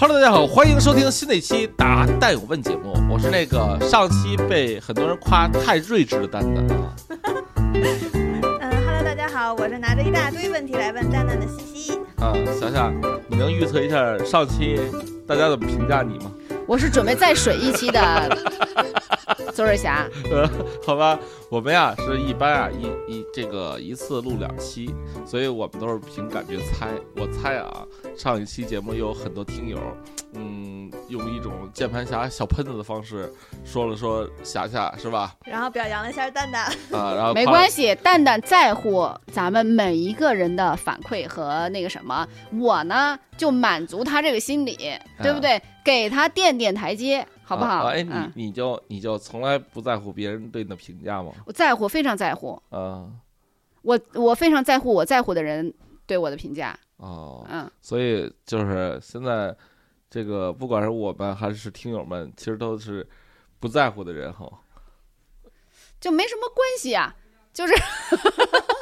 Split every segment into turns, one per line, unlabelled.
哈喽大家好，欢迎收听新的一期《答蛋有问》节目，我是那个上期被很多人夸太睿智的蛋蛋啊。
嗯，Hello，大家好，我是拿着一大堆问题来问蛋蛋的西。
啊，想想你能预测一下上期大家怎么评价你吗？
我是准备再水一期的邹瑞霞。
呃，好吧，我们呀是一般啊一一这个一次录两期，所以我们都是凭感觉猜。我猜啊，上一期节目有很多听友，嗯，用一种键盘侠小喷子的方式说了说霞霞是吧？
然后表扬了一下蛋蛋。
啊，然后
没关系，蛋蛋在乎咱们每一个人的反馈和那个什么，我呢就满足他这个心理，对不对？给他垫垫台阶，好不好？
啊哎，你
嗯
你就你就从来不在乎别人对你的评价吗？
我在乎，非常在乎。
啊
我我非常在乎我在乎的人对我的评价。
哦，
嗯，
所以就是现在这个不管是我们还是听友们，其实都是不在乎的人哈。
就没什么关系啊，就是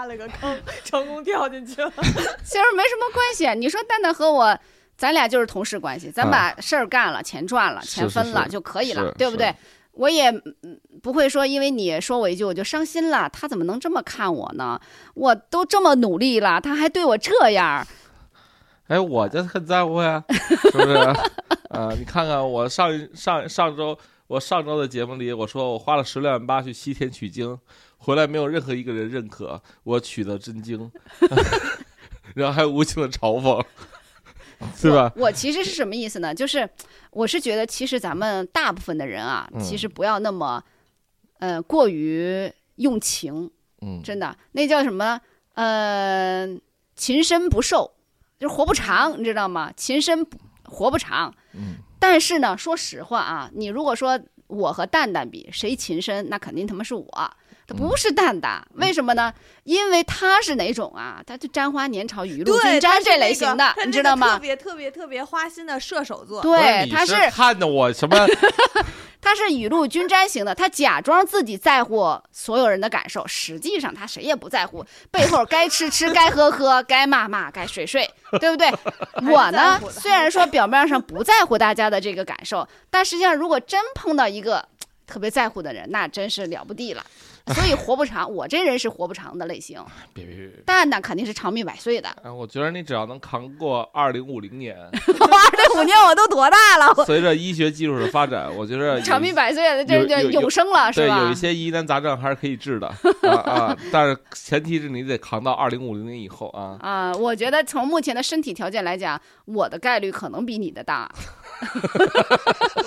挖了个坑，成功跳进去了。
其实没什么关系啊。你说蛋蛋和我，咱俩就是同事关系，咱把事儿干了，钱赚了，钱分了
是
就可以了
是，是
对不对？我也嗯不会说，因为你说我一句我就伤心了。他怎么能这么看我呢？我都这么努力了，他还对我这样。
哎，我就很在乎呀，是不是？啊，你看看我上一上上周我上周的节目里，我说我花了十六万八去西天取经，回来没有任何一个人认可我取的真经，然后还无情的嘲讽，是吧？
我其实是什么意思呢？就是我是觉得，其实咱们大部分的人啊，
嗯
其实不要那么，呃，过于用情。
嗯，
真的，那叫什么？呃，情深不寿，就是活不长，你知道吗？情深不活不长。
嗯。
但是呢，说实话啊，你如果说我和蛋蛋比，谁情深，那肯定他妈是我，他不是蛋蛋。为什么呢？因为他是哪种啊？他就沾花年草雨露均沾这类型的，你知道吗特？
别特别特别花心的射手座。
对，他
是看的我什么？
他是雨露均沾型的，他假装自己在乎所有人的感受，实际上他谁也不在乎，背后该吃吃，该喝喝，该骂骂，该睡睡，对不对？我呢，虽然说表面上不在乎大家的这个感受，但实际上如果真碰到一个特别在乎的人，那真是了不地了。所以活不长，我这人是活不长的类型，
别别别别！
蛋蛋肯定是长命百岁的。
哎，我觉得你只要能扛过二零五零年，
二零五年我都多大了？我
随着医学技术的发展，我觉得
长命百岁的，这
有
这永生了是
对，
吧？
有一些疑难杂症还是可以治的啊啊！但是前提是你得扛到二零五零年以后啊。
啊，我觉得从目前的身体条件来讲，我的概率可能比你的大。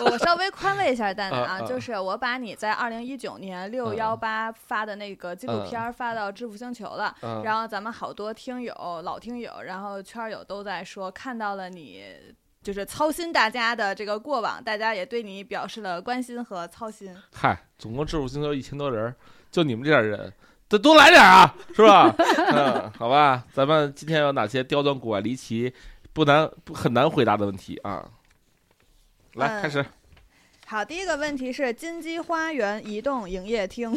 我稍微宽慰一下蛋蛋啊就是我把你在二零一九年六幺八发的那个纪录片儿发到知乎星球了。
嗯，
然后咱们好多听友、老听友，然后圈友都在说看到了你，就是操心大家的这个过往，大家也对你表示了关心和操心。
嗨，总共致富星球一千多人，就你们这点人，得多来点啊，是吧？嗯，好吧，咱们今天有哪些刁钻古怪离奇、不难不很难回答的问题啊？来，
嗯
开始。
好，第一个问题是金鸡花园移动营业厅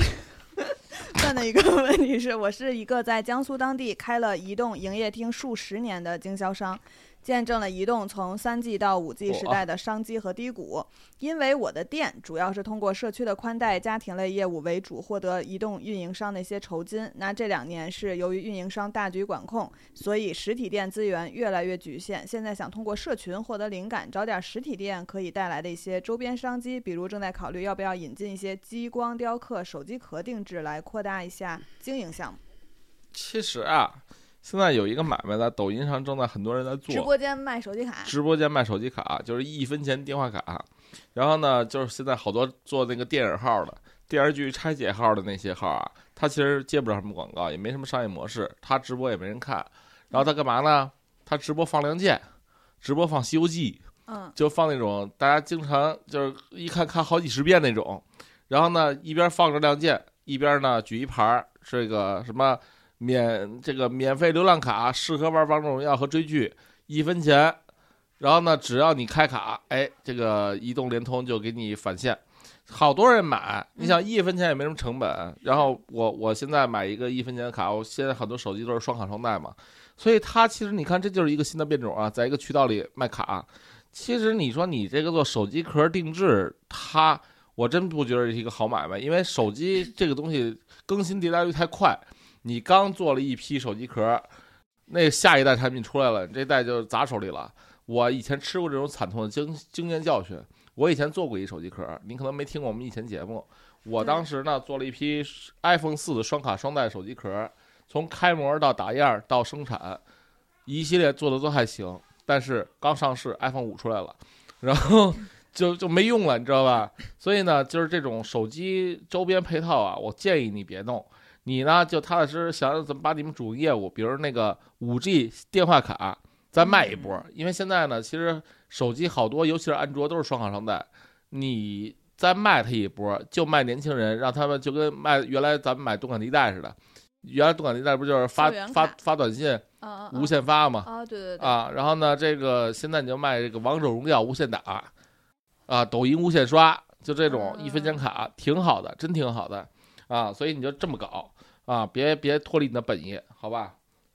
问的一个 问题是：我是一个在江苏当地开了移动营业厅数十年的经销商，见证了移动从三 G 到五 G 时代的商机和低谷。因为我的店主要是通过社区的宽带家庭类业务为主，获得移动运营商的一些酬金。那这两年是由于运营商大局管控，所以实体店资源越来越局限。现在想通过社群获得灵感，找点实体店可以带来的一些周边商机，比如正在考虑要不要引进一些激光雕刻、手机壳定制来扩大一下经营项目。
其实啊，现在有一个买卖在抖音上正在很多人在做，
直播间卖手机卡，
直播间卖手机卡，就是一分钱电话卡。然后呢，就是现在好多做那个电影号的、电视剧拆解号的那些号啊，他其实接不了什么广告，也没什么商业模式，他直播也没人看。然后他干嘛呢？他直播放《亮剑》，直播放《西游记》，
嗯，
就放那种大家经常就是一看看好几十遍那种。然后呢，一边放着《亮剑》，一边呢举一盘儿这个什么免这个免费流量卡，适合玩王者荣耀和追剧，一分钱。然后呢，只要你开卡，哎，这个移动、联通就给你返现，好多人买。你想一分钱也没什么成本。然后我我现在买一个一分钱的卡，我现在很多手机都是双卡双待嘛，所以它其实你看，这就是一个新的变种啊，在一个渠道里卖卡。其实你说你这个做手机壳定制，它我真不觉得是一个好买卖，因为手机这个东西更新迭代率太快，你刚做了一批手机壳，那下一代产品出来了，你这代就砸手里了。我以前吃过这种惨痛的经经验教训。我以前做过一手机壳，你可能没听过我们以前节目。我当时呢做了一批 iPhone 四的双卡双待手机壳，从开模到打样到生产，一系列做的都还行。但是刚上市 iPhone 五出来了，然后 就就没用了，你知道吧？所以呢，就是这种手机周边配套啊，我建议你别弄。你呢就踏踏实实想怎么把你们主业务，比如那个五 G 电话卡再卖一波，因为现在呢，其实手机好多，尤其是安卓都是双卡双待，你再卖它一波，就卖年轻人，让他们就跟卖原来咱们买动感地带似的，原来动感地带不就是发发发短信无限发嘛？
啊，对对对，
啊，然后呢，这个现在你就卖这个王者荣耀无限打，啊，抖音无限刷，就这种一分钱卡，挺好的，真挺好的，啊，所以你就这么搞啊，别别脱离你的本业，好吧？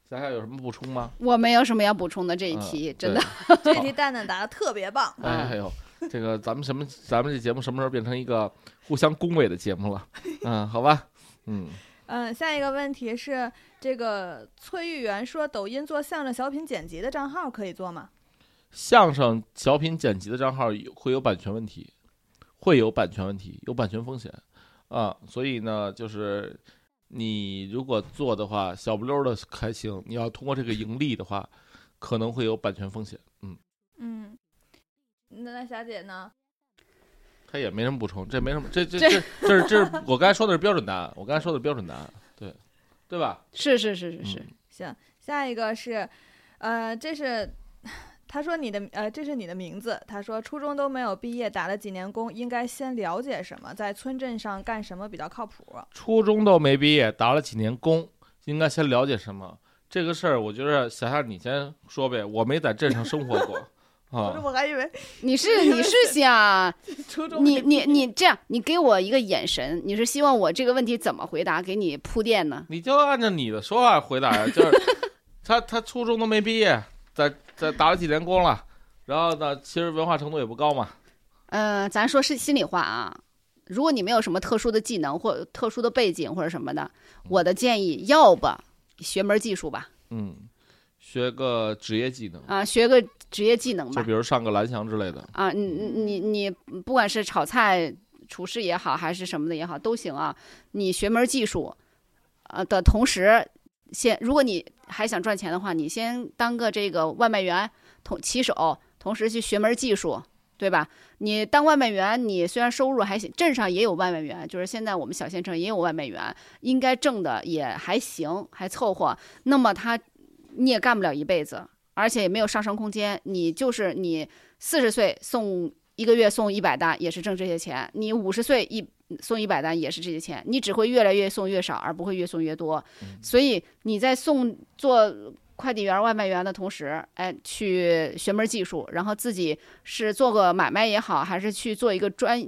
小夏有什么补充吗？
我没有什么要补充的这一题，
嗯
真的。
这题蛋蛋答的特别棒。
对哎呦，这个咱们什么，咱们这节目什么时候变成一个互相恭维的节目了？嗯，好吧，嗯，
嗯，下一个问题是，这个崔玉元说，抖音做相声小品剪辑的账号可以做吗？
相声小品剪辑的账号有会有版权问题，会有版权问题，有版权风险啊，所以呢，就是你如果做的话，小不溜的还行，你要通过这个盈利的话，可能会有版权风险。嗯，
嗯，那那霞姐呢？
她也没什么补充，这没什么，这这
这
这这是这是我刚才说的是标准答案，我刚才说的是标准答案，对对吧？
是是是是是
嗯，
行，下一个是，呃，这是他说你的呃，这是你的名字。他说初中都没有毕业，打了几年工，应该先了解什么，在村镇上干什么比较靠谱？
初中都没毕业，打了几年工，应该先了解什么？这个事儿，我觉得小夏你先说呗，我没在镇上生活过啊。
我还以为
你是你是想
初中
你你你这样，你给我一个眼神，你是希望我这个问题怎么回答，给你铺垫呢？
你就按照你的说法回答呀，就是 他他初中都没毕业，在在打了几年工了，然后呢，其实文化程度也不高嘛。
嗯、咱说是心里话啊，如果你没有什么特殊的技能或特殊的背景或者什么的，我的建议，要不学门技术吧，
嗯，学个职业技能，
啊，学个职业技能吧
就比，如上个蓝翔之类的。
啊，你你你不管是炒菜、厨师也好，还是什么的也好，都行啊。你学门技术，呃的同时，先如果你还想赚钱的话，你先当个这个外卖员，同骑手，同时去学门技术，对吧？你当外卖员，你虽然收入还行，镇上也有外卖员，就是现在我们小县城也有外卖员，应该挣的也还行，还凑合。那么他你也干不了一辈子，而且也没有上升空间。你就是你四十岁送一个月送一百单，也是挣这些钱；你五十岁一送一百单，也是这些钱。你只会越来越送越少，而不会越送越多。所以你在送做快递员、外卖员的同时，哎，去学门技术，然后自己是做个买卖也好，还是去做一个专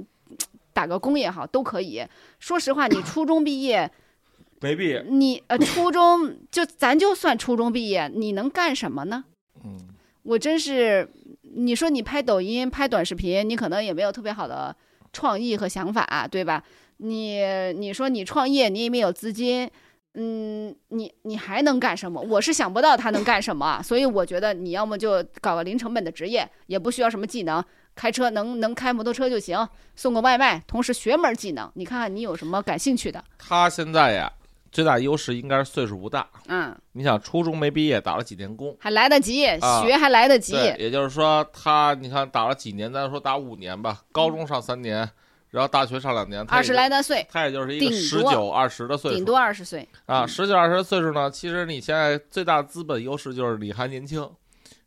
打个工也好，都可以。说实话，你初中毕业。
没毕业，
你呃，初中就咱就算初中毕业，你能干什么呢？
嗯，
我真是，你说你拍抖音、拍短视频，你可能也没有特别好的创意和想法，对吧？你你说你创业，你也没有资金，嗯，你你还能干什么？我是想不到他能干什么，所以我觉得你要么就搞个零成本的职业，也不需要什么技能，开车能能开摩托车就行，送个外卖，同时学门技能，你看看你有什么感兴趣的？
他现在呀，最大优势应该是岁数不大。
嗯，
你想，初中没毕业，打了几年工，
还来得及，
啊
学还来得及。
也就是说他，你看打了几年，咱说打五年吧，高中上三年，然后大学上两年，
二十来的岁，
他也就是一个十九二十的岁数，
顶多二十岁。
啊，
嗯
十九二十的岁数呢，其实你现在最大资本优势就是你还年轻，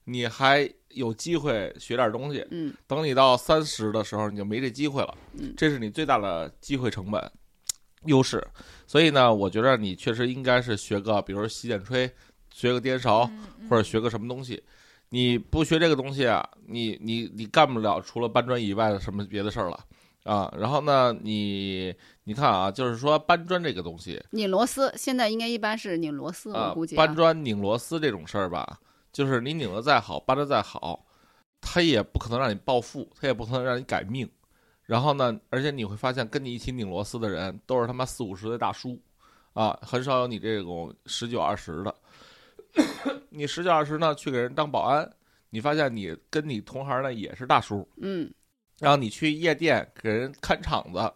你还有机会学点东西。
嗯
等你到三十的时候，你就没这机会了
嗯，
这是你最大的机会成本优势。所以呢，我觉得你确实应该是学个，比如说洗剪吹，学个颠勺，
嗯
或者学个什么东西。你不学这个东西啊，你你你干不了除了搬砖以外的什么别的事儿了啊。然后呢，你你看啊，就是说搬砖这个东西
拧螺丝现在应该一般是拧螺丝，我
啊
估计、，
搬砖拧螺丝这种事儿吧，就是你拧的再好，搬的再好，他也不可能让你暴富，他也不可能让你改命。然后呢，而且你会发现，跟你一起拧螺丝的人都是他妈四五十的大叔，啊，很少有你这种十九二十的。你十九二十呢，去给人当保安，你发现你跟你同行呢也是大叔，
嗯，
然后你去夜店给人看场子，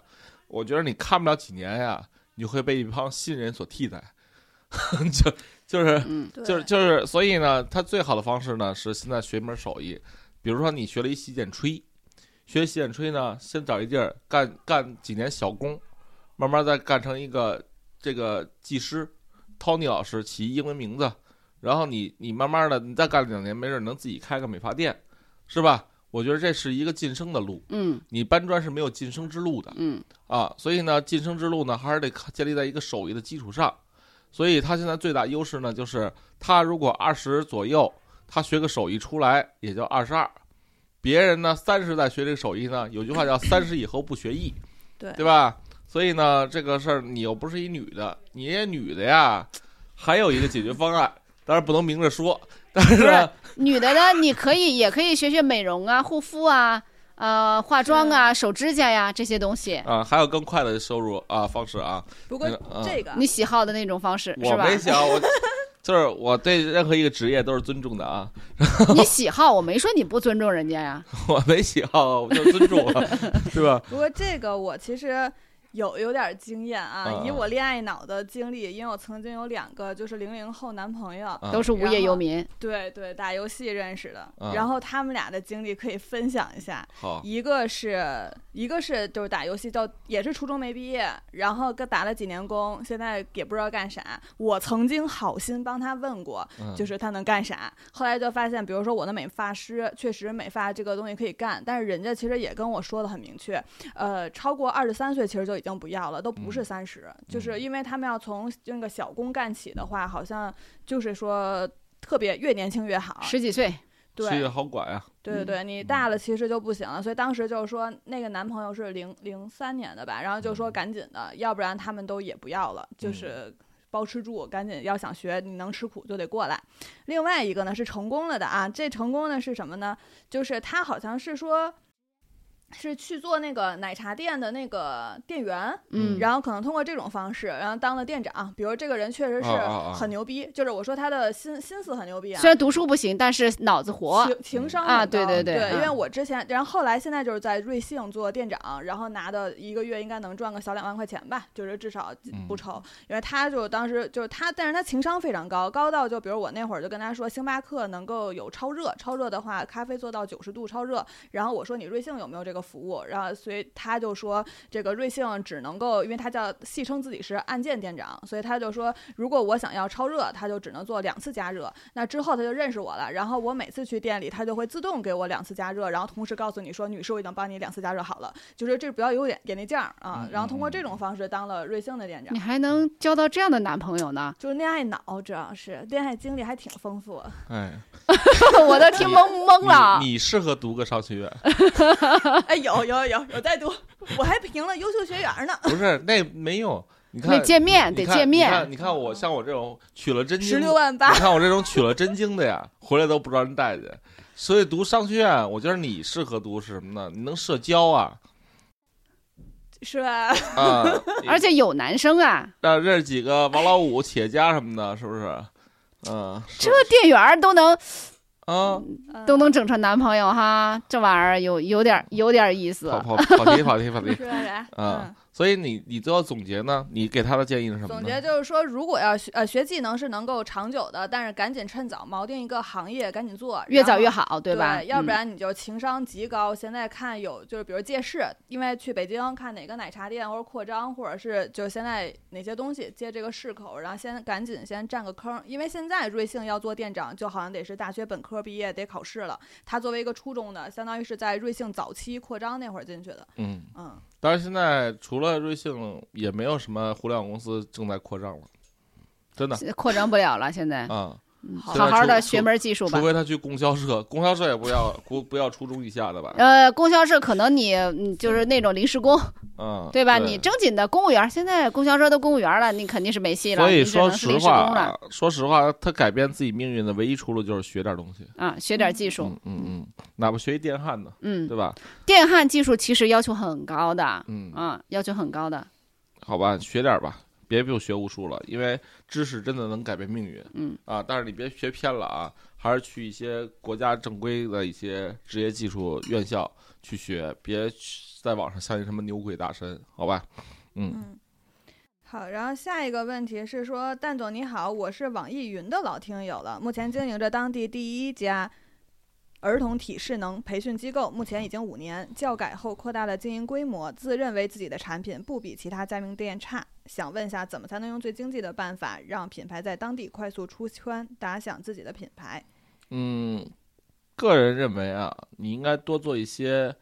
我觉得你看不了几年呀，你会被一帮新人所替代，就就是
嗯，
就是就是，所以呢，他最好的方式呢是现在学一门手艺，比如说你学了一洗剪吹，学洗剪吹呢，先找一地儿干干几年小工，慢慢再干成一个这个技师，Tony 老师起英文名字，然后你你慢慢的你再干两年，没准能自己开个美发店，是吧？我觉得这是一个晋升的路，
嗯
你搬砖是没有晋升之路的。
嗯
啊，所以呢，晋升之路呢，还是得建立在一个手艺的基础上。所以他现在最大优势呢，就是他如果二十左右，他学个手艺出来，也就二十二。别人呢，三十再学这个手艺呢，有句话叫 “三十以后不学艺”，
对
对吧？所以呢，这个事儿你又不是一女的，你这女的呀，还有一个解决方案，当然不能明着说，但是呢，
女的呢，你可以也可以学学美容啊、护肤啊、呃化妆啊、手指甲呀这些东西，
啊，还有更快的收入啊方式啊，
不过
那个嗯
这个
你喜好的那种方式是吧？
我没想我。就是我对任何一个职业都是尊重的啊，
你喜好，我没说你不尊重人家呀。
我没喜好，我就尊重了，是吧？
不过这个我其实有有点经验啊，
嗯
以我恋爱脑的经历，因为我曾经有两个就是零零后男朋友，
啊
都是无业游民，
对对，打游戏认识的，
嗯
然后他们俩的经历可以分享一下。
好，
一个是一个是就是打游戏到也是初中没毕业，然后跟打了几年工，现在也不知道干啥。我曾经好心帮他问过，
嗯
就是他能干啥。后来就发现，比如说我的美发师确实美发这个东西可以干，但是人家其实也跟我说的很明确，呃，超过二十三岁其实就已经不要了，都不是
嗯
三十、就是因为他们要从那个小工干起的话，好像就是说特别越年轻越好。
十几岁，
对，
好管啊，
对对对，你大了其实就不行了，所以当时就是说那个男朋友是零零三年的吧，然后就说赶紧的，要不然他们都也不要了，就是包吃住，赶紧要想学，你能吃苦就得过来。另外一个呢是成功了的啊，这成功的是什么呢？就是他好像是说。是去做那个奶茶店的那个店员，
嗯，
然后可能通过这种方式，然后当了店长。比如这个人确实是
啊啊啊
很牛逼，就是我说他的心心思很牛逼啊，
虽然读书不行，但是脑子活。
情情商
啊
很高
对对对
对，因为
嗯
我之前，然后后来现在就是在瑞幸做店长，然后拿的一个月应该能赚个小两万块钱吧，就是至少不
嗯
愁。因为他就当时就是他，但是他情商非常高，高到就比如我那会儿就跟他说，星巴克能够有超热，超热的话咖啡做到九十度超热，然后我说你瑞幸有没有这个服务，然后所以他就说这个瑞幸只能够，因为他叫戏称自己是按键店长，所以他就说如果我想要超热，他就只能做两次加热。那之后他就认识我了，然后我每次去店里，他就会自动给我两次加热，然后同时告诉你说，女士，我已经帮你两次加热好了，就是这不要有点眼力劲儿啊
嗯。
然后通过这种方式当了瑞幸的店长
你。还能交到这样的男朋友呢？
就是恋爱脑，主要是恋爱经历还挺丰富。
哎，
我都听懵懵了。
你你适合读个商学院，
哎，有有有有在读，我还评了优秀学员呢。
不是那没用，你看
得见面，得见面。
你看，你看我像我这种取了真经，
十六万八
你，看我这种取了真经的呀，回来都不知道人待见。所以读商学院，我觉得你适合读是什么呢？你能社交啊
是吧？
啊，
而且有男生啊，
让认识几个王老五、企业家什么的，是不是？嗯，是
这店员都能
啊，
嗯
都能整成男朋友哈，这玩意儿有有点有点意思。
跑跑跑题跑题跑题
嗯。
所以你你最后总结呢？你给他的建议是什么
总？结就是说，如果要学呃学技能是能够长久的，但是赶紧趁早锚定一个行业，赶紧做，
越早越。好，对吧？
要不
嗯
然你就情商极高。现在看有就是比如借势，因为去北京看哪个奶茶店或者扩张，或者是就现在哪些东西借这个势口，然后先赶紧先占个坑。因为现在瑞幸要做店长，就好像得是大学本科毕业得考试了。他作为一个初中的，相当于是在瑞幸早期扩张那会儿进去的。
嗯，
嗯，
当然现在除了瑞幸，也没有什么互联网公司正在扩张了，真的
扩张不了了，现在。
啊。
嗯
好
好好的学门技术吧
除。非他去供销社，供销社也不要不不要初中以下的吧？
呃，供销社可能你嗯就是那种临时工，
嗯，
对吧？你正经的公务员，现在供销社都公务员了，你肯定是没戏了，
所以说实话，说实话，他改变自己命运的唯一出路就是学点东西。
啊，学点技术
嗯，嗯嗯，哪怕学一电焊的，
嗯，
对吧？
电焊技术其实要求很高的，
嗯，
啊，要求很高的，
好吧，学点吧，别就学无术了，因为知识真的能改变命运。
嗯
啊，但是你别学偏了啊，还是去一些国家正规的一些职业技术院校去学，别去在网上相信什么牛鬼大神，好吧？嗯
嗯，好，然后下一个问题是说，蛋总你好，我是网易云的老听友了，目前经营着当地第一家儿童体适能培训机构，目前已经五年，教改后扩大了经营规模，自认为自己的产品不比其他加盟店差，想问一下怎么才能用最经济的办法让品牌在当地快速出圈，打响自己的品牌？
嗯，个人认为啊，你应该多做一些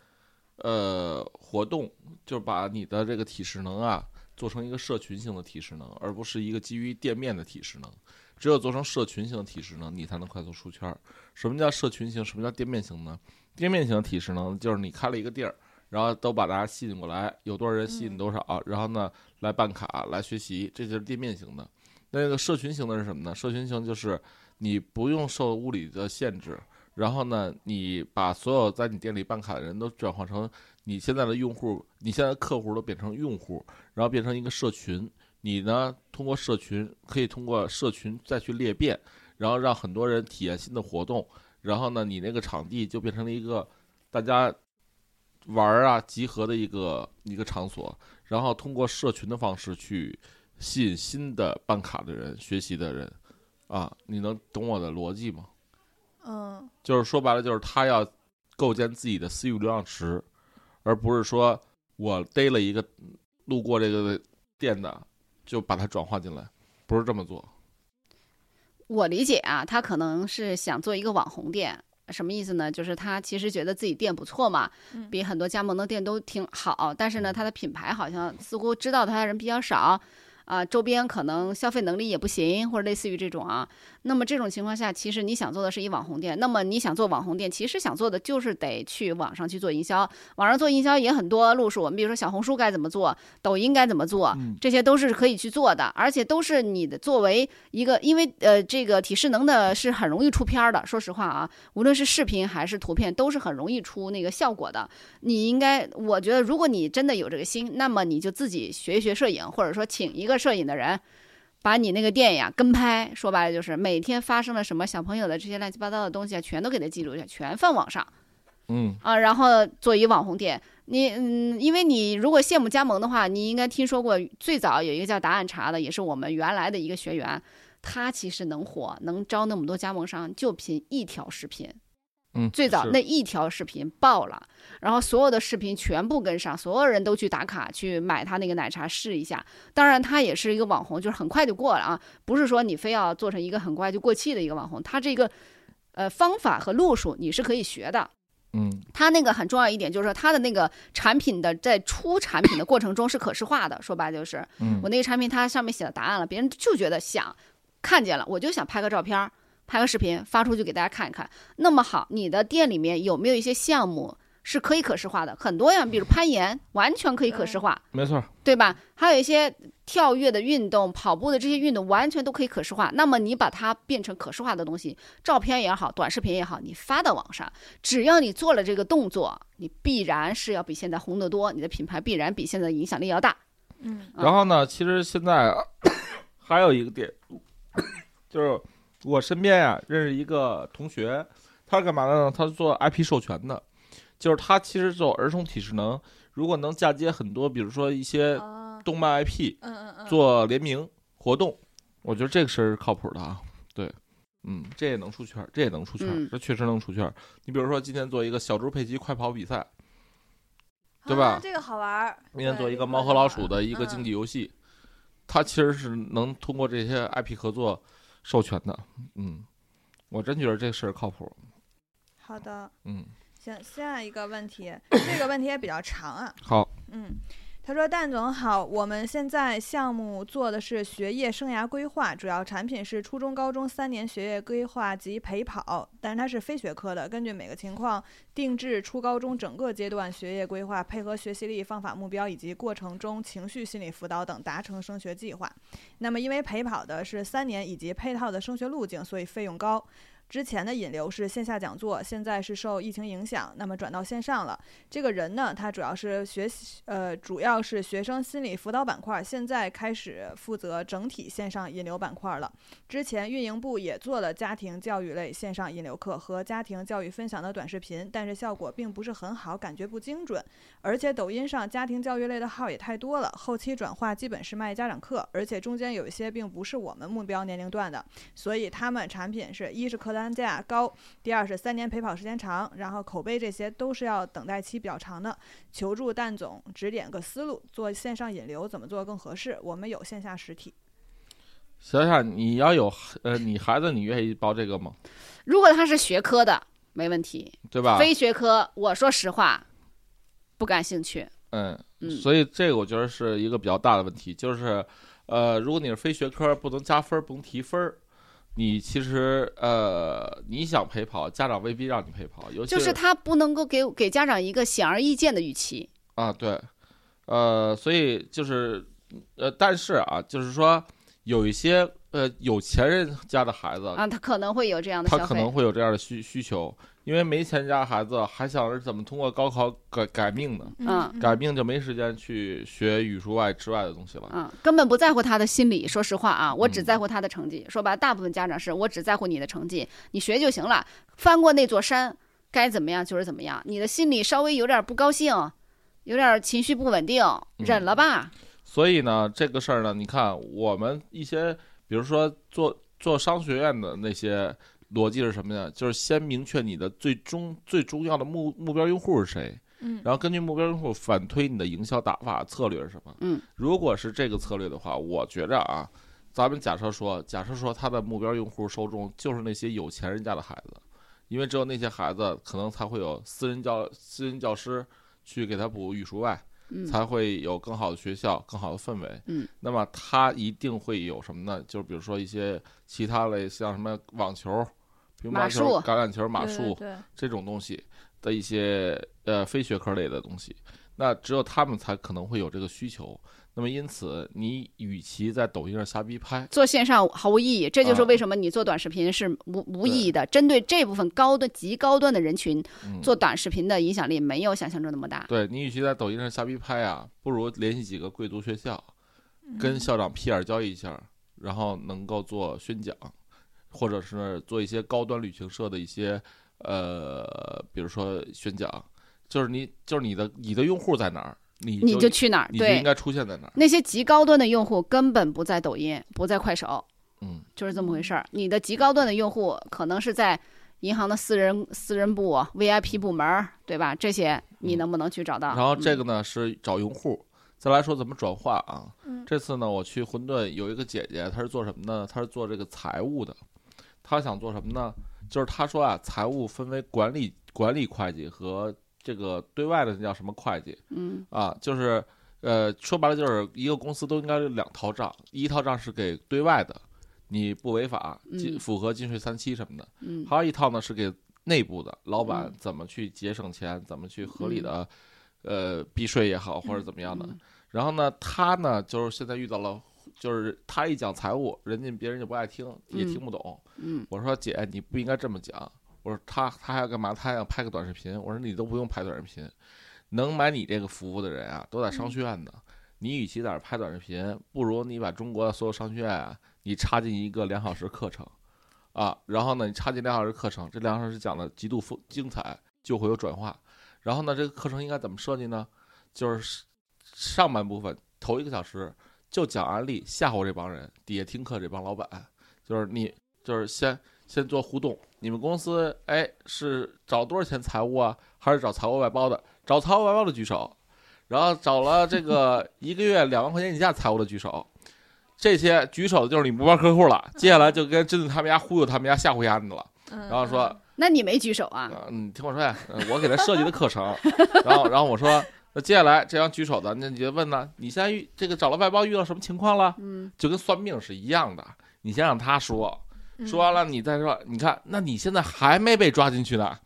呃活动，就把你的这个体适能啊做成一个社群性的体适能，而不是一个基于店面的体适能。只有做成社群型的体适能，你才能快速出圈。什么叫社群型？什么叫店面型呢？店面型的体适能就是你开了一个地儿，然后都把大家吸引过来，有多少人吸引多少，然后呢来办卡来学习，这就是店面型的。那个社群型的是什么呢？社群型就是你不用受物理的限制，然后呢，你把所有在你店里办卡的人都转化成你现在的用户，你现在的客户都变成用户，然后变成一个社群。你呢，通过社群可以通过社群再去裂变，然后让很多人体验新的活动，然后呢，你那个场地就变成了一个大家玩啊集合的一个一个场所，然后通过社群的方式去吸引新的办卡的人、学习的人，啊，你能懂我的逻辑吗？
嗯
就是说白了，就是他要构建自己的私域流量池，而不是说我逮了一个路过这个店的，就把它转化进来，不是这么做。
我理解啊，他可能是想做一个网红店，什么意思呢？就是他其实觉得自己店不错嘛，
嗯
比很多加盟的店都挺好，但是呢，他的品牌好像似乎知道他的人比较少。啊，周边可能消费能力也不行，或者类似于这种啊。那么这种情况下，其实你想做的是一网红店。那么你想做网红店，其实想做的就是得去网上去做营销。网上做营销也很多路数，我们比如说小红书该怎么做，抖音该怎么做，
嗯
这些都是可以去做的，而且都是你的作为一个，因为呃，这个体适能的是很容易出片儿的。说实话啊，无论是视频还是图片，都是很容易出那个效果的。你应该，我觉得如果你真的有这个心，那么你就自己学一学摄影，或者说请一个摄影的人。把你那个店呀跟拍，说白了就是每天发生了什么小朋友的这些乱七八糟的东西啊，全都给它记录下，全放网上。
嗯
啊，然后做一网红店。你嗯，因为你如果羡慕加盟的话，你应该听说过最早有一个叫答案茶的，也是我们原来的一个学员，他其实能火，能招那么多加盟商，就凭一条视频。
嗯，
最早那一条视频爆了，然后所有的视频全部跟上，所有人都去打卡去买他那个奶茶试一下。当然，他也是一个网红，就是很快就过了啊，不是说你非要做成一个很快就过气的一个网红。他这个呃方法和路数你是可以学的。
嗯
它那个很重要一点就是说，他的那个产品的在出产品的过程中是可视化的。说白了就是，
嗯
我那个产品它上面写了答案了，别人就觉得想看见了，我就想拍个照片儿，拍个视频发出去给大家看一看。那么好，你的店里面有没有一些项目是可以可视化的？很多呀，比如攀岩，完全可以可视化，
没错，
对吧？还有一些跳跃的运动、跑步的这些运动，完全都可以可视化。那么你把它变成可视化的东西，照片也好，短视频也好，你发到网上，只要你做了这个动作，你必然是要比现在红得多，你的品牌必然比现在影响力要大。
嗯
啊
然后呢，其实现在啊 还有一个点，就是我身边呀、认识一个同学，他是干嘛的呢？他是做 IP 授权的，就是他其实做儿童体适能，如果能嫁接很多，比如说一些
啊
动漫 IP
嗯嗯嗯，
做联名活动，我觉得这个事是靠谱的啊。对，嗯，这也能出圈儿，这也能出圈这确实能出圈儿。你比如说今天做一个小猪佩奇快跑比赛，对吧
啊这个好玩儿。
明天做一个猫和老鼠的一个竞技游戏，它其实是能通过这些 IP 合作授权的。嗯，我真觉得这事儿靠谱。
好的，
嗯，
行，下一个问题，这个问题也比较长啊。
好，
嗯，他说：“蛋总好，我们现在项目做的是学业生涯规划，主要产品是初中、高中三年学业规划及陪跑，但是它是非学科的，根据每个情况定制初高中整个阶段学业规划，配合学习力、方法、目标以及过程中情绪心理辅导等，达成升学计划。那么因为陪跑的是三年以及配套的升学路径，所以费用高。”之前的引流是线下讲座，现在是受疫情影响，那么转到线上了。这个人呢，他主要是学习，呃，主要是学生心理辅导板块，现在开始负责整体线上引流板块了。之前运营部也做了家庭教育类线上引流课和家庭教育分享的短视频，但是效果并不是很好，感觉不精准。而且抖音上家庭教育类的号也太多了，后期转化基本是卖家长课，而且中间有一些并不是我们目标年龄段的，所以他们产品是一是课价高，第二是三年陪跑时间长，然后口碑这些都是要等待期比较长的。求助蛋总指点个思路，做线上引流怎么做更合适？我们有线下实体。
小夏你要有呃，你孩子你愿意报这个吗？
如果他是学科的，没问题；
对吧？
非学科，我说实话，不感兴趣。
嗯，
嗯
所以这个我觉得是一个比较大的问题，就是呃，如果你是非学科，不能加分，不能提分儿。你其实呃，你想陪跑，家长未必让你陪跑，尤其
就是他不能够给给家长一个显而易见的预期。
啊，对，呃，所以就是呃，但是啊，就是说有一些呃有钱人家的孩子，
啊，他可能会有这样的
他可能。会有这样的需需求，因为没钱家孩子还想着怎么通过高考改改命呢，
嗯
改命就没时间去学语数外之外的东西了。
嗯，根本不在乎他的心理。说实话啊，我只
嗯
在乎他的成绩。说白了，大部分家长是我只在乎你的成绩，你学就行了。翻过那座山，该怎么样就是怎么样。你的心里稍微有点不高兴，有点情绪不稳定，忍了吧。
所以呢，这个事儿呢，你看我们一些，比如说做做商学院的那些逻辑是什么呢？就是先明确你的最终最重要的目目标用户是谁，
嗯
然后根据目标用户反推你的营销打法策略是什么。
嗯，
如果是这个策略的话，我觉着啊，咱们假设说，假设说他的目标用户受众就是那些有钱人家的孩子，因为只有那些孩子可能才会有私人教私人教师去给他补语数外。
嗯
才会有更好的学校、更好的氛围。
嗯，
那么它一定会有什么呢？就是比如说一些其他类，像什么网球、乒乓球、橄榄球、马术
对
这种东西的一些呃非学科类的东西，那只有他们才可能会有这个需求。那么因此，你与其在抖音上瞎逼拍，
做线上毫无意义，这就是
啊
为什么你做短视频是无无意义的。针对这部分高端、极高端的人群，
嗯，
做短视频的影响力没有想象中那么大。
对你与其在抖音上瞎逼拍啊，不如联系几个贵族学校，
嗯
跟校长屁眼交易一下，然后能够做宣讲，或者是做一些高端旅行社的一些呃，比如说宣讲，就是你就是你的你的用户在哪儿，你
你
就
就去哪儿？对，
你就应该出现在哪儿。
那些极高端的用户根本不在抖音，不在快手，
嗯，
就是这么回事儿。你的极高端的用户可能是在银行的私人私人部、VIP 部门儿，对吧？这些你能不能去找到？
嗯然后这
嗯
个呢是找用户。再来说怎么转化啊？
嗯
这次呢，我去混沌有一个姐姐，她是做什么呢？她是做这个财务的。她想做什么呢？就是她说啊，财务分为管理管理会计和这个对外的那叫什么会计
嗯
啊？就是呃，说白了就是一个公司都应该有两套账，一套账是给对外的，你不违法，符合金税三期什么的。
嗯
还有一套呢是给内部的老板
嗯
怎么去节省钱，怎么去合理的、呃避税也好，或者怎么样的。
嗯
然后呢，他呢就是现在遇到了，就是他一讲财务，人家别人就不爱听，也听不懂。
嗯
我说姐，你不应该这么讲。我说他他还要干嘛？他还要拍个短视频。我说你都不用拍短视频，能买你这个服务的人啊，都在商学院呢。你与其在这儿拍短视频，不如你把中国的所有商学院啊，你插进一个两小时课程，啊，然后呢，你插进两小时课程，这两小时讲的极度丰精彩，就会有转化。然后呢，这个课程应该怎么设计呢？就是上半部分头一个小时就讲案例，吓唬这帮人，底下听课这帮老板，就是你就是先先做互动。你们公司哎是找多少钱财务啊，还是找财务外包的？找财务外包的举手，然后找了这个 一个月两万块钱以下财务的举手。这些举手的就是你目标客户了，接下来就跟针对他们家忽悠他们家吓唬丫子了。
嗯
然后说，
那你没举手啊？
嗯，你听我说呀，呃我给他设计的课程，然后然后我说，那接下来这样举手的，那你就问呢，你现在遇这个找了外包遇到什么情况了？
嗯
就跟算命是一样的，你先让他说，
嗯
说完了你再说，你看，那你现在还没被抓进去呢，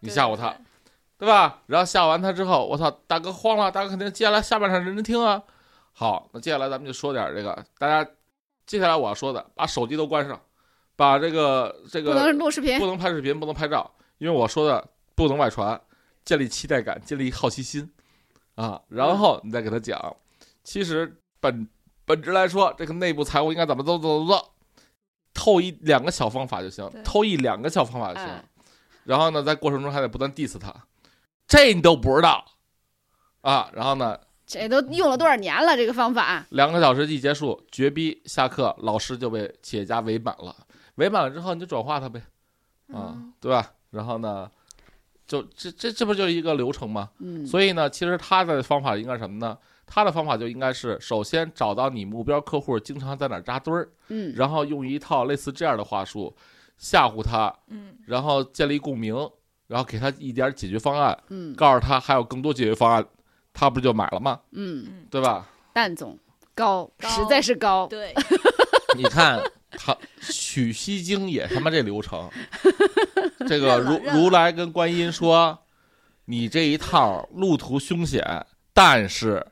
你吓唬他，，
对
对吧？然后吓完他之后，我操，大哥慌了，大哥肯定接下来下半场认真听啊。好，那接下来咱们就说点这个，大家接下来我要说的，把手机都关上，把这个这个
不能
个
录视频。
不，能拍视频，不能拍照，因为我说的不能外传，建立期待感，建立好奇心。啊，然后你再给他讲，其实本本质来说，这个内部财务应该怎么做怎么做，透一两个小方法就行
对，
透一两个小方法就行。
哎
然后呢，在过程中还得不断 diss 他，这你都不知道啊。然后呢，
这都用了多少年了？这个方法，
两个小时一结束，绝逼下课，老师就被企业家围满了。围满了之后，你就转化他呗，啊，
嗯
对吧？然后呢，就这这这不就是一个流程吗？
嗯，
所以呢，其实他的方法应该什么呢？他的方法就应该是首先找到你目标客户经常在哪扎堆儿，
嗯，
然后用一套类似这样的话术吓唬他，
嗯。
然后建立共鸣，然后给他一点解决方案，
嗯。
告诉他还有更多解决方案，他不就买了吗？
嗯，
嗯，
对吧？
蛋总高，实在是高，
对，
你看他取西经也他妈这流程，这个如如来跟观音说，你这一套路途凶险，但是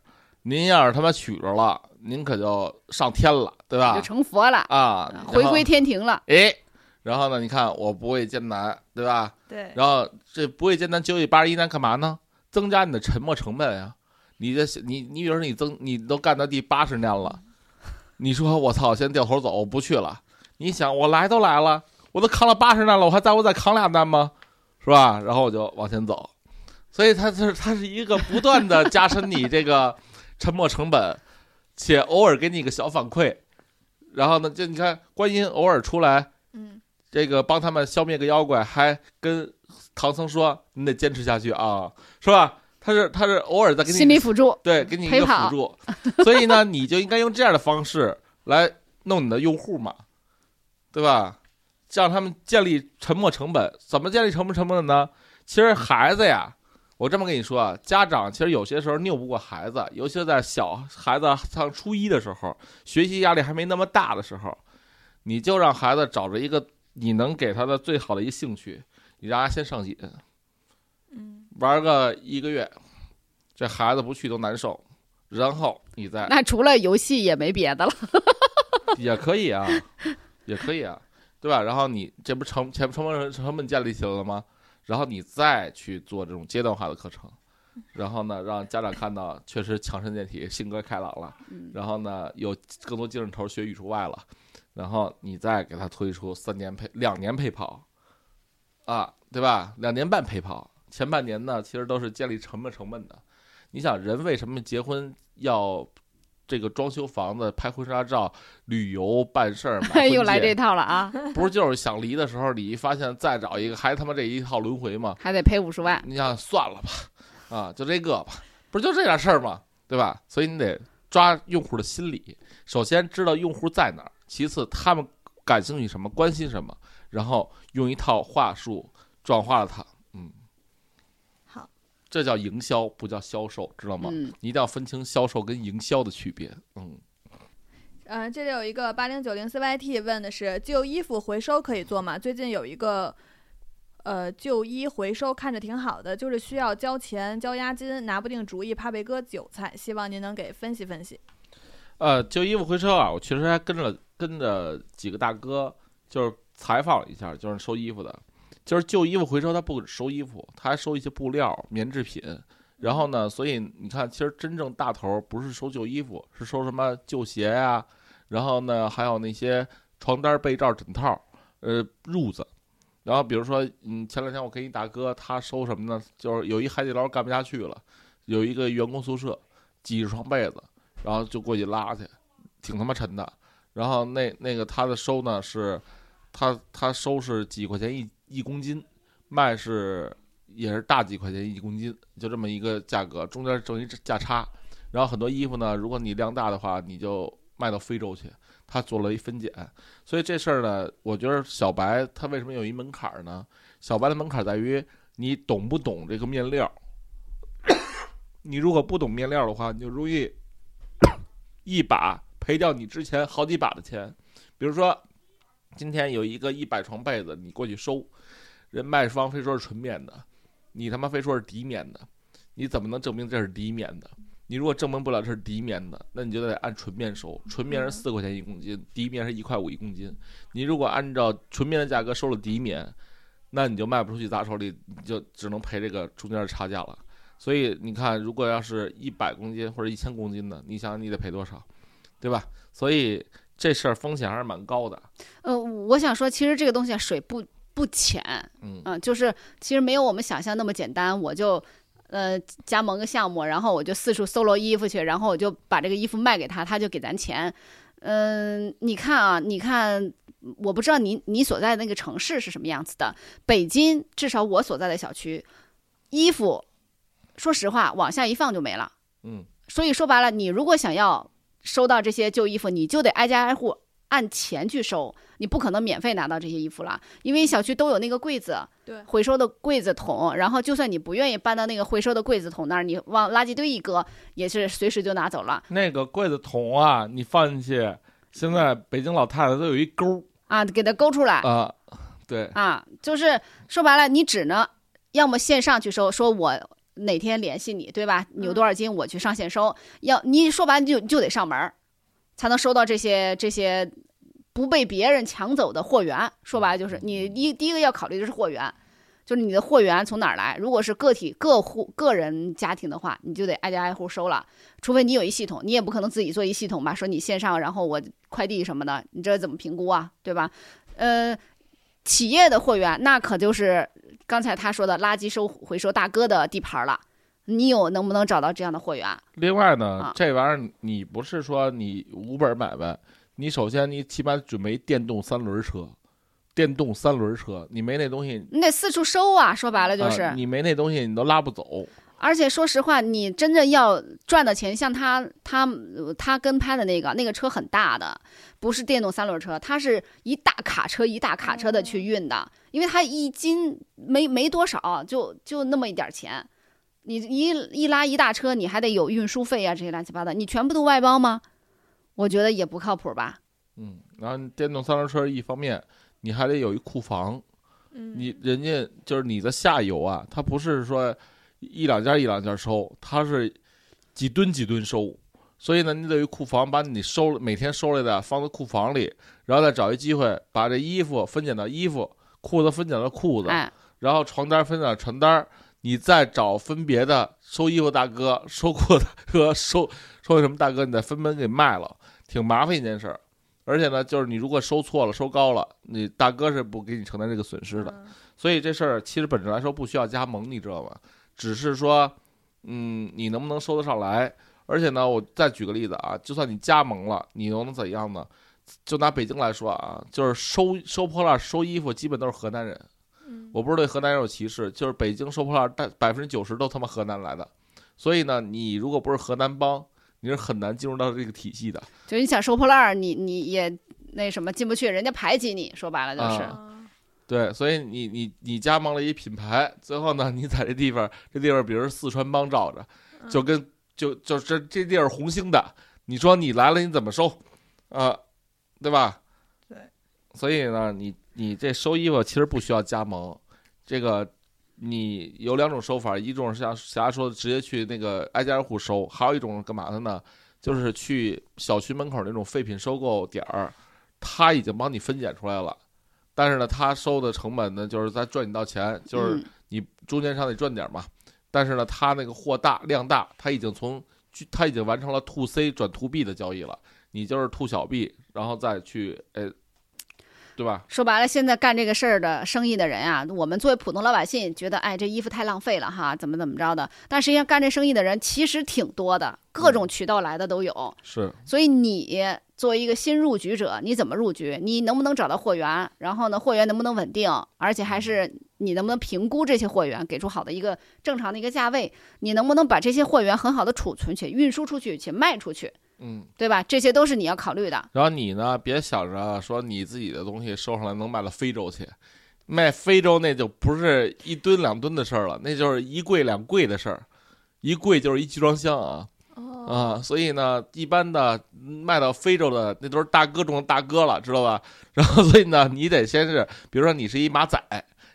您要是他妈娶着了，您可就上天了，对吧
就？成佛了，
啊，
回归天庭了。
哎，然后呢？你看我不畏艰难，对吧？
对，
然后这不畏艰难九九八十一难干嘛呢？增加你的沉没成本呀。你这你你比如说你增你都干到第八十年了，你说我操，先掉头走，我不去了。你想我来都来了，我都扛了八十难了，我还在乎再扛俩难吗？是吧？然后我就往前走，所以它是它是一个不断的加深你这个沉没成本，且偶尔给你一个小反馈。然后呢，就你看观音偶尔出来，
嗯
这个帮他们消灭个妖怪，还跟唐僧说：“你得坚持下去啊，是吧？”他是他是偶尔在给你
心理辅助，
对给你一个辅助，所以呢，你就应该用这样的方式来弄你的用户嘛，对吧？让他们建立沉没成本，怎么建立沉没成本呢？其实孩子呀，我这么跟你说啊，家长其实有些时候拗不过孩子，尤其是在小孩子上初一的时候，学习压力还没那么大的时候，你就让孩子找着一个你能给他的最好的一个兴趣，你让他先上瘾，
嗯
玩个一个月，这孩子不去都难受，然后你再
那除了游戏也没别的了。
也可以啊，也可以啊，对吧？然后你这不成前成本成本建立起来了吗？然后你再去做这种阶段化的课程，然后呢，让家长看到确实强身健体、性格开朗了，
嗯
然后呢，有更多精神头学语数外了，然后你再给他推出三年陪、两年陪跑，啊，对吧？两年半陪跑，前半年呢，其实都是建立成本成本的。你想，人为什么结婚要这个装修房子、拍婚纱照、旅游、办事儿、
又来这套了啊，
不是就是想离的时候，你一发现再找一个，还他妈这一套轮回吗？
还得赔五十万。
你想算了吧，啊，就这个吧，不是就这点事儿吗？对吧？所以你得抓用户的心理，首先知道用户在哪儿，其次他们感兴趣什么、关心什么，然后用一套话术转化了它。这叫营销，不叫销售，知道吗？
嗯，
你一定要分清销售跟营销的区别。嗯，
呃，这里有一个八零九零 CYT 问的是旧衣服回收可以做吗？最近有一个呃旧衣回收看着挺好的，就是需要交钱交押金，拿不定主意，怕被割韭菜，希望您能给分析分析。
呃，旧衣服回收啊，我确实还跟着跟着几个大哥，就是采访了一下，就是收衣服的。就是旧衣服回收，他不收衣服，他还收一些布料、棉制品。然后呢，所以你看，其实真正大头不是收旧衣服，是收什么旧鞋呀、然后呢，还有那些床单、被罩、枕套，呃，褥子。然后比如说，嗯，前两天我跟一大哥，他收什么呢？就是有一海底捞干不下去了，有一个员工宿舍，几十床被子，然后就过去拉去，挺他妈沉的。然后那那个他的收呢是，他他收是几块钱一一公斤，卖是也是大几块钱一公斤，就这么一个价格，中间挣一价差。然后很多衣服呢，如果你量大的话，你就卖到非洲去。他做了一分拣，所以这事儿呢，我觉得小白他为什么有一门槛儿呢？小白的门槛在于你懂不懂这个面料，你如果不懂面料的话，你就容易一把赔掉你之前好几把的钱。比如说，今天有一个一百床被子，你过去收，人卖方非说是纯棉的，你他妈非说是底棉的，你怎么能证明这是底棉的？你如果证明不了这是底棉的，那你就得按纯棉收，纯棉是四块钱一公斤，底棉是一块五一公斤。你如果按照纯棉的价格收了底棉，那你就卖不出去砸手里，你就只能赔这个中间的差价了。所以你看，如果要是一百公斤或者一千公斤的，你想想你得赔多少，对吧？所以这事儿风险还是蛮高的。
呃，我想说，其实这个东西啊水不不浅，
嗯
嗯、就是其实没有我们想象那么简单，我就。呃，加盟个项目，然后我就四处搜罗衣服去，然后我就把这个衣服卖给他，他就给咱钱。嗯、你看啊，你看，我不知道你你所在的那个城市是什么样子的。北京至少我所在的小区，衣服，说实话往下一放就没了。
嗯，
所以说白了，你如果想要收到这些旧衣服，你就得挨家挨户按钱去收，你不可能免费拿到这些衣服了，因为小区都有那个柜子，
对
回收的柜子桶，然后就算你不愿意搬到那个回收的柜子桶那儿，你往垃圾堆一搁，也是随时就拿走了
那个柜子桶啊，你放进去，现在北京老太太都有一钩
啊，给它勾出来
啊，对，
啊，就是说白了，你只能要么线上去收，说我。哪天联系你，对吧？你有多少斤，我去上线收。要你说白了就就得上门儿，才能收到这些这些不被别人抢走的货源。说白了就是你第一第一个要考虑的是货源，就是你的货源从哪儿来。如果是个体个户个人家庭的话，你就得挨家挨户收了。除非你有一系统，你也不可能自己做一系统吧？说你线上，然后我快递什么的，你这怎么评估啊？对吧？呃，企业的货源那可就是刚才他说的垃圾收回收大哥的地盘了。你有能不能找到这样的货源？
另外呢，
啊
这玩意儿你不是说你无本买卖，你首先你起码准备电动三轮车，电动三轮车，你没那东西，
你得四处收啊！说白了就是，
啊你没那东西你都拉不走。
而且说实话，你真正要赚的钱，像他他他跟拍的那个那个车很大的，不是电动三轮车，它是一大卡车一大卡车的去运的，因为它一斤没没多少，就就那么一点钱。你一一拉一大车，你还得有运输费啊，这些乱七八糟，你全部都外包吗？我觉得也不靠谱吧。
嗯，然后电动三轮车一方面你还得有一库房，
嗯，
你人家就是你的下游啊，他不是说一两件一两件收，他是几吨几吨收。所以呢，你得有库房，把你收每天收来的放在库房里，然后再找一机会把这衣服分拣到衣服，裤子分拣到裤子，
哎，
然后床单分拣到床单，你再找分别的收衣服大哥、收裤子大哥、收 收什么大哥，你再分门给卖了，挺麻烦一件事儿。而且呢，就是你如果收错了、收高了，你大哥是不给你承担这个损失的。
嗯
所以这事儿其实本质来说不需要加盟，你知道吗？只是说，嗯，你能不能收得上来？而且呢，我再举个例子啊，就算你加盟了，你又能怎样呢？就拿北京来说啊，就是收收破烂、收衣服，基本都是河南人。
嗯
我不是对河南人有歧视，就是北京收破烂，但百分之九十都他妈河南来的。所以呢，你如果不是河南帮，你是很难进入到这个体系的。
就是你想收破烂儿，你你也那什么进不去，人家排挤你，说白了就是。
啊对，所以你你你加盟了一品牌，最后呢，你在这地方，这地方比如四川帮罩着，就跟就就这这地儿红星的，你说你来了你怎么收，啊，对吧？
对。
所以呢，你你这收衣服其实不需要加盟，这个你有两种收法，一种是像霞说的直接去那个挨家挨户收，还有一种是干嘛的呢？就是去小区门口那种废品收购点儿，他已经帮你分拣出来了。但是呢，他收的成本呢，就是再赚你到钱，就是
嗯
你中间商得赚点嘛。但是呢，他那个货大量大，他已经从他已经完成了 to C 转 to B 的交易了，你就是 to 小 B，然后再去哎，对吧？
说白了，现在干这个事儿的生意的人啊，我们作为普通老百姓，觉得哎，这衣服太浪费了哈，怎么怎么着的。但实际上干这生意的人其实挺多的，各种渠道来的都有。
是，
所以你作为一个新入局者，你怎么入局？你能不能找到货源？然后呢，货源能不能稳定？而且还是你能不能评估这些货源，给出好的一个正常的一个价位？你能不能把这些货源很好的储存去、运输出去、且卖出去？
嗯。
对吧？这些都是你要考虑的。
然后你呢，别想着说你自己的东西收上来能卖到非洲去，卖非洲那就不是一吨两吨的事儿了，那就是一柜两柜的事儿。一柜就是一集装箱啊
哦，
啊，所以呢，一般的卖到非洲的那都是大哥中的大哥了，知道吧？然后所以呢，你得先是，比如说你是一马仔，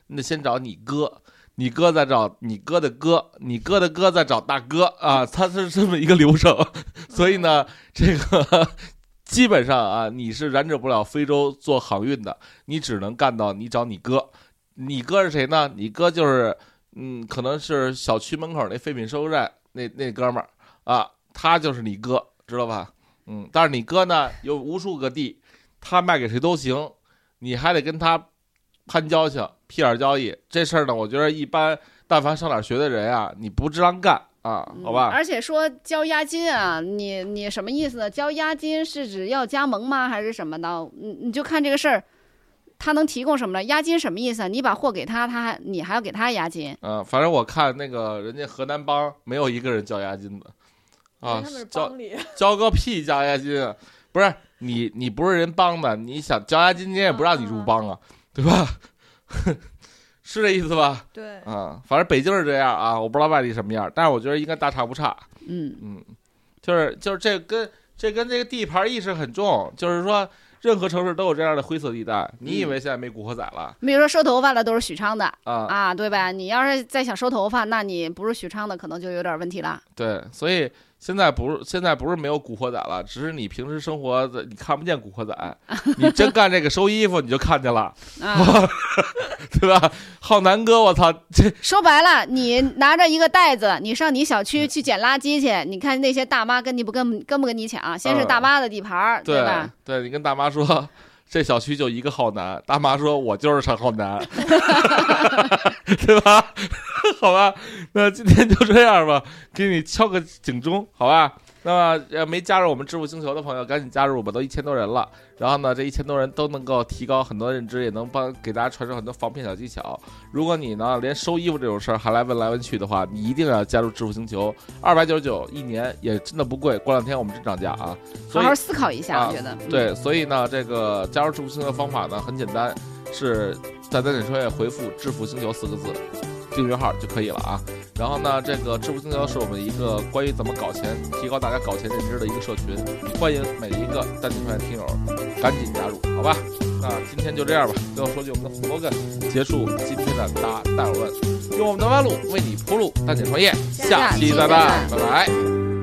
你得先找你哥。你哥在找你哥的哥，你哥的哥在找大哥啊，他是这么一个流程，所以呢，这个 基本上啊，你是染指不了非洲做航运的，你只能干到你找你哥。你哥是谁呢？你哥就是，嗯，可能是小区门口那废品收购站那那哥们儿啊，他就是你哥，知道吧？嗯，但是你哥呢有无数个地，他卖给谁都行，你还得跟他攀交情、屁眼交易。这事儿呢，我觉得一般，但凡上哪儿学的人啊，你不这样干啊，好吧？
嗯而且说交押金啊，你你什么意思呢？交押金是指要加盟吗？还是什么的？你你就看这个事儿，他能提供什么呢？押金什么意思啊？你把货给他，他还你还要给他押金。
嗯，反正我看那个人家河南帮没有一个人交押金的，啊交，交个屁交押金啊！不是你，你不是人帮的，你想交押金，人家也不让你入帮啊，对吧？是这意思吧？
对，
啊，反正北京是这样啊，我不知道外地什么样，但是我觉得应该大差不差。
嗯，
嗯，就是就是这跟这跟这个地盘意识很重，就是说任何城市都有这样的灰色地带。你以为现在没古惑仔了
比如说收头发的都是许昌的
啊？
啊，对吧？你要是再想收头发，那你不是许昌的，可能就有点问题了。
对，所以现在不是现在不是没有古惑仔了，只是你平时生活的你看不见古惑仔，你真干这个收衣服你就看见了，
啊，
对吧？浩南哥，我操，这
说白了，你拿着一个袋子，你上你小区去捡垃圾去，你看那些大妈跟你不跟跟不跟你抢？先是大妈的地盘儿，
对
吧？
对，你跟大妈说。这小区就一个浩南，大妈说：“我就是陈浩南，对吧？好吧，那今天就这样吧，给你敲个警钟，好吧？那么呃，没加入我们致富星球的朋友，赶紧加入吧，都一千多人了。然后呢，这一千多人都能够提高很多认知，也能帮给大家传授很多防骗小技巧。如果你呢连收衣服这种事儿还来问来问去的话，你一定要加入致富星球，二百九十九一年也真的不贵。过两天我们真涨价啊，所以
好好思考一下，
啊
我觉得。嗯
对，所以呢，这个加入致富星球的方法呢很简单，是在单点创业回复“致富星球”四个字，订阅号就可以了啊。然后呢，这个致富星球是我们一个关于怎么搞钱、提高大家搞钱认知的一个社群，欢迎每一个单点创业听友赶紧加入，好吧？那今天就这样吧。最后说句我们的 slogan，结束今天的大大问，用我们的弯路为你铺路，单点创业，
下期再
拜，
见
拜拜。